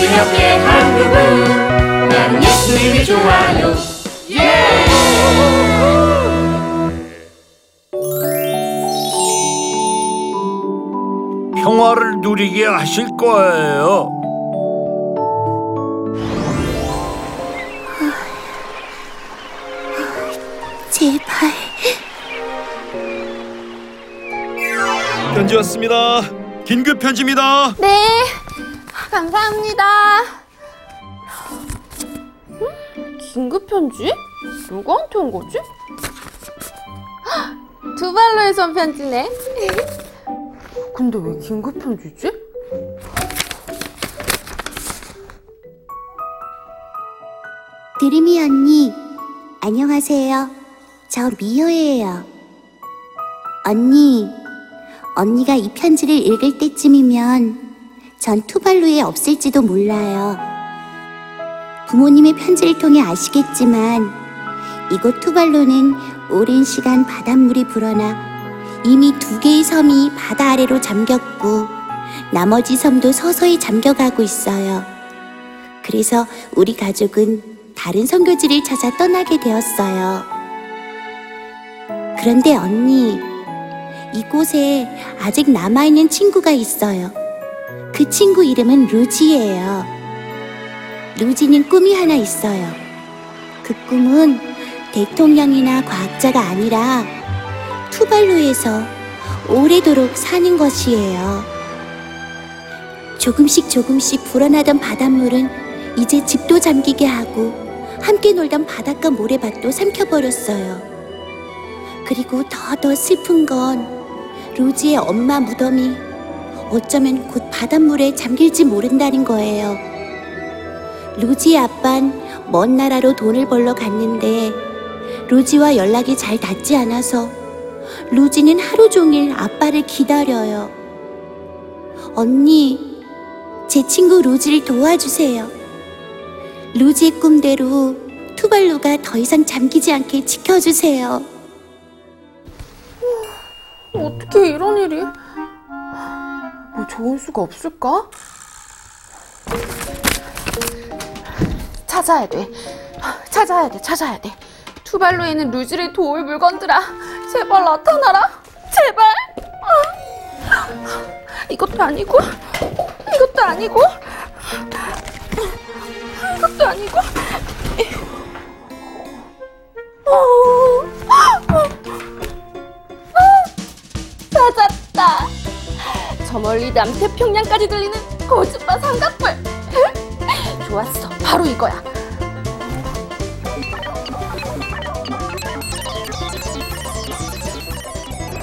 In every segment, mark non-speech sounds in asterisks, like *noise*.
기억해 한국은 나는 예수님이 좋아요 예! 평화를 누리게 하실 거예요. 제발. 편지 왔습니다. 긴급 편지입니다. 네, 감사합니다. 응? 긴급 편지? 누구한테 온 거지? 헉, 두 발로에서 온 편지네. 근데 왜 긴급 편지지? 드림이 언니, 안녕하세요. 저 미호예요. 언니, 언니가 이 편지를 읽을 때쯤이면 전 투발루에 없을지도 몰라요. 부모님의 편지를 통해 아시겠지만 이곳 투발루는 오랜 시간 바닷물이 불어나 이미 두 개의 섬이 바다 아래로 잠겼고 나머지 섬도 서서히 잠겨가고 있어요. 그래서 우리 가족은 다른 선교지를 찾아 떠나게 되었어요. 그런데 언니, 이곳에 아직 남아있는 친구가 있어요. 그 친구 이름은 루지예요. 루지는 꿈이 하나 있어요. 그 꿈은 대통령이나 과학자가 아니라 투발루에서 오래도록 사는 것이에요. 조금씩 조금씩 불어나던 바닷물은 이제 집도 잠기게 하고 함께 놀던 바닷가 모래밭도 삼켜버렸어요. 그리고 더더 슬픈 건 로지의 엄마 무덤이 어쩌면 곧 바닷물에 잠길지 모른다는 거예요. 로지의 아빤 먼 나라로 돈을 벌러 갔는데 로지와 연락이 잘 닿지 않아서 로지는 하루 종일 아빠를 기다려요. 언니, 제 친구 로지를 도와주세요. 로지의 꿈대로 투발루가 더 이상 잠기지 않게 지켜주세요. 어떻게 이런 일이? 뭐 좋은 수가 없을까? 찾아야 돼. 찾아야 돼. 찾아야 돼. 투발로에는 루지를 도울 물건들아. 제발 나타나라. 제발. 아. 이것도 아니고. 이것도 아니고. 이것도 아니고. 멀리 남태평양까지 들리는 고즈바 삼각불. *laughs* 좋았어. 바로 이거야.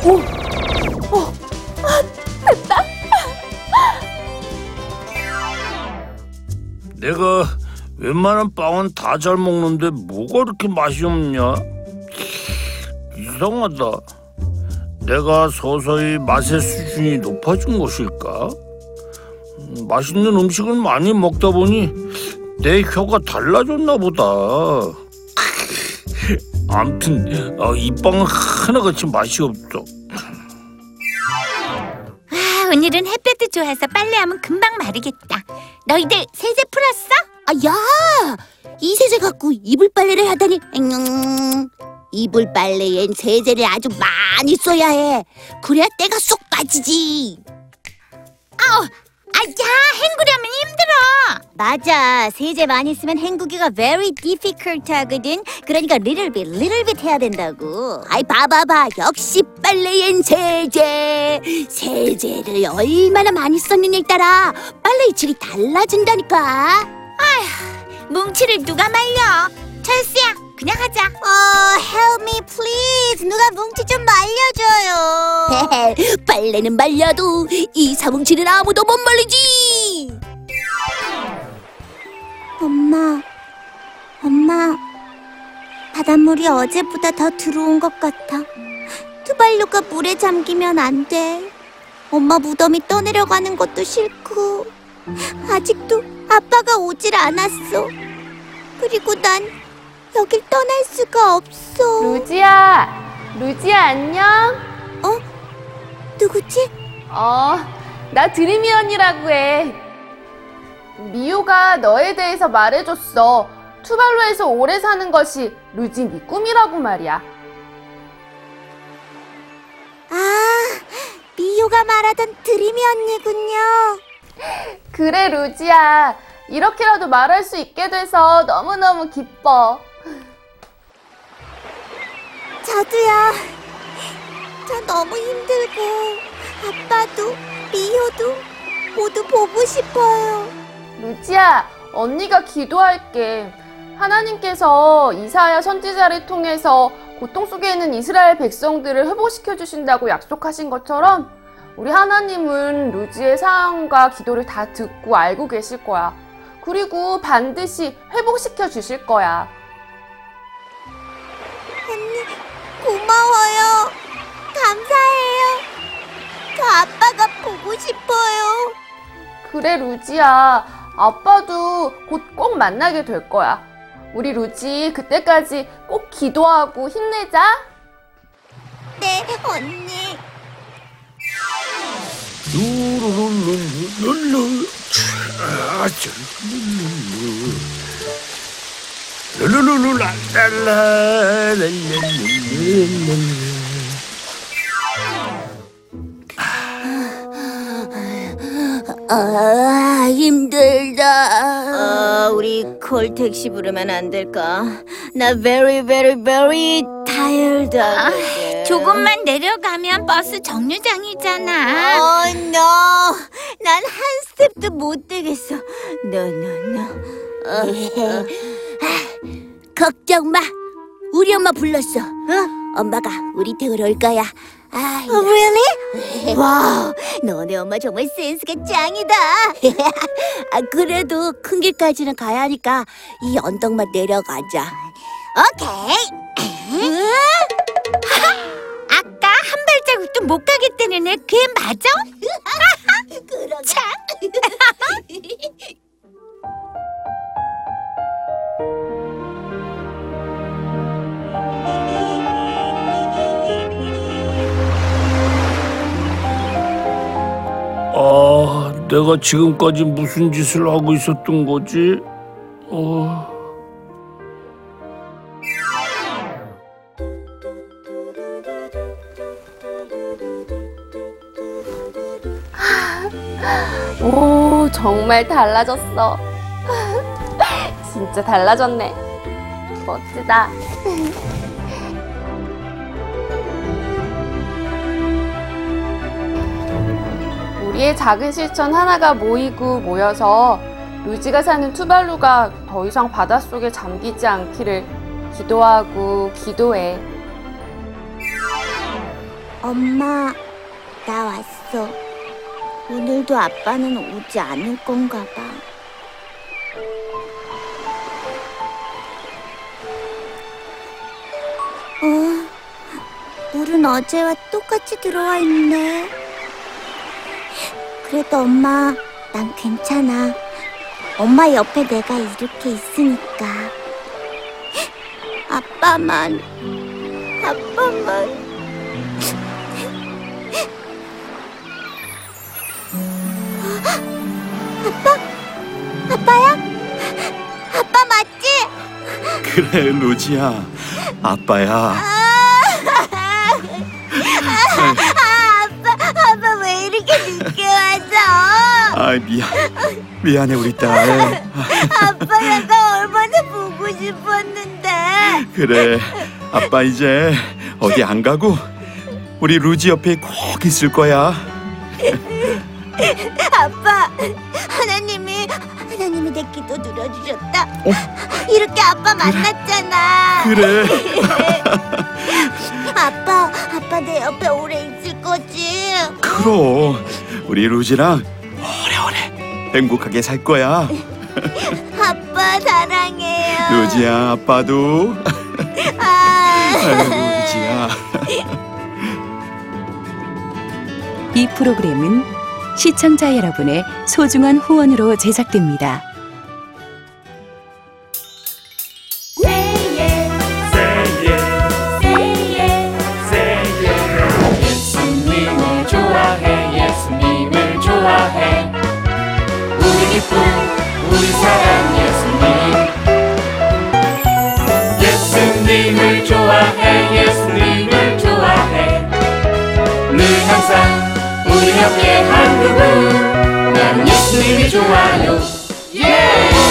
오, 어, 아, 됐다. 내가 웬만한 빵은 다 잘 먹는데 뭐가 이렇게 맛이 없냐? 이상하다. 내가 서서히 맛의 수준이 높아진 것일까? 음, 맛있는 음식을 많이 먹다 보니 내 혀가 달라졌나 보다. *laughs* 암튼 어, 이 빵은 하나같이 맛이 없어. 아, 오늘은 햇볕도 좋아서 빨래하면 금방 마르겠다. 너희들 세제 풀었어? 아, 야! 이 세제 갖고 이불 빨래를 하다니. 엥. 이불 빨래엔 세제를 아주 많이 써야 해. 그래야 때가 쏙 빠지지. 아우, 아야 헹구려면 힘들어. 맞아. 세제 많이 쓰면 헹구기가 very difficult 하거든. 그러니까 little bit, little bit 해야 된다고. 아이, 봐봐봐. 역시 빨래엔 세제. 세제를 얼마나 많이 썼느냐에 따라 빨래의 질이 달라진다니까. 뭉치를 누가 말려? 철수야, 그냥 하자. 어, help me please. 누가 뭉치 좀 말려줘요. *laughs* 빨래는 말려도 이 사뭉치는 아무도 못 말리지. 엄마, 엄마, 바닷물이 어제보다 더 들어온 것 같아. 투발루가 물에 잠기면 안 돼. 엄마 무덤이 떠내려가는 것도 싫고, 아직도 아빠가 오질 않았어. 그리고 난 여길 떠날 수가 없어. 루지야, 루지야 안녕. 누구지? 어, 나 드림이 언니라고 해. 미호가 너에 대해서 말해줬어. 투발로에서 오래 사는 것이 루지 네 꿈이라고 말이야. 아, 미호가 말하던 드림이 언니군요. 그래, 루지야. 이렇게라도 말할 수 있게 돼서 너무너무 기뻐. 저도요. 저 너무 힘들고 아빠도 미호도 모두 보고 싶어요. 루지야, 언니가 기도할게. 하나님께서 이사야 선지자를 통해서 고통 속에 있는 이스라엘 백성들을 회복시켜 주신다고 약속하신 것처럼 우리 하나님은 루지의 사랑과 기도를 다 듣고 알고 계실 거야. 그리고 반드시 회복시켜 주실 거야. 고마워요. 감사해요. 저 아빠가 보고 싶어요. 그래, 루지야. 아빠도 곧 꼭 만나게 될 거야. 우리 루지 그때까지 꼭 기도하고 힘내자. 네, 언니. 루루루루루루 루 루루루 랄랄라 랄랄랄랄랄 아, 힘들다. 어, 우리 콜 택시 부르면 안 될까? 나 very very very tired. 아, 조금만 내려가면 버스 정류장이잖아. 어, no. 난 한 step도 못 떼겠어. No, no, no. 어, 어. 걱정 마. 우리 엄마 불렀어. 어? 엄마가 우리 태우러 올 거야. 아, really? wow, 너네 엄마 정말 센스가 짱이다. *laughs* 아, 그래도 큰 길까지는 가야 하니까 이 언덕만 내려가자. 오케이. *laughs* 아까 한 발자국도 못 가겠다는 애 걔 맞아? *laughs* 내가 지금까지 무슨 짓을 하고 있었던 거지? 어... 오, 정말 달라졌어. *laughs* 진짜 달라졌네. 멋지다. *laughs* 우리의 작은 실천 하나가 모이고 모여서 루지가 사는 투발루가 더 이상 바닷속에 잠기지 않기를 기도하고 기도해. 엄마, 나 왔어. 오늘도 아빠는 오지 않을 건가 봐. 어, 물은 어제와 똑같이 들어와 있네. 그래도 엄마, 난 괜찮아. 엄마 옆에 내가 이렇게 있으니까. *gasps* 아빠만, 아빠만. *gasps* 아빠야? 아빠 맞지? 그래 루지야 아빠야 아 미안 미안해 우리 딸 아빠 내가 얼마나 보고 싶었는데. 그래 아빠 이제 어디 안 가고 우리 루지 옆에 꼭 있을 거야 아빠, 하나님이 하나님이 내 기도 들어주셨다. 이렇게 아빠 만났잖아. 그래 아빠, 아빠 내 옆에 오래 있을 거지? 그럼 우리 루지랑 행복하게 살 거야 *laughs* 아빠 사랑해요. 루지야 아빠도 *laughs* 아. 아이고 루지야 이 프로그램은 시청자 여러분의 소중한 후원으로 제작됩니다. 우리 함께 한 그분 나는 예수님이 좋아요 예! Yeah!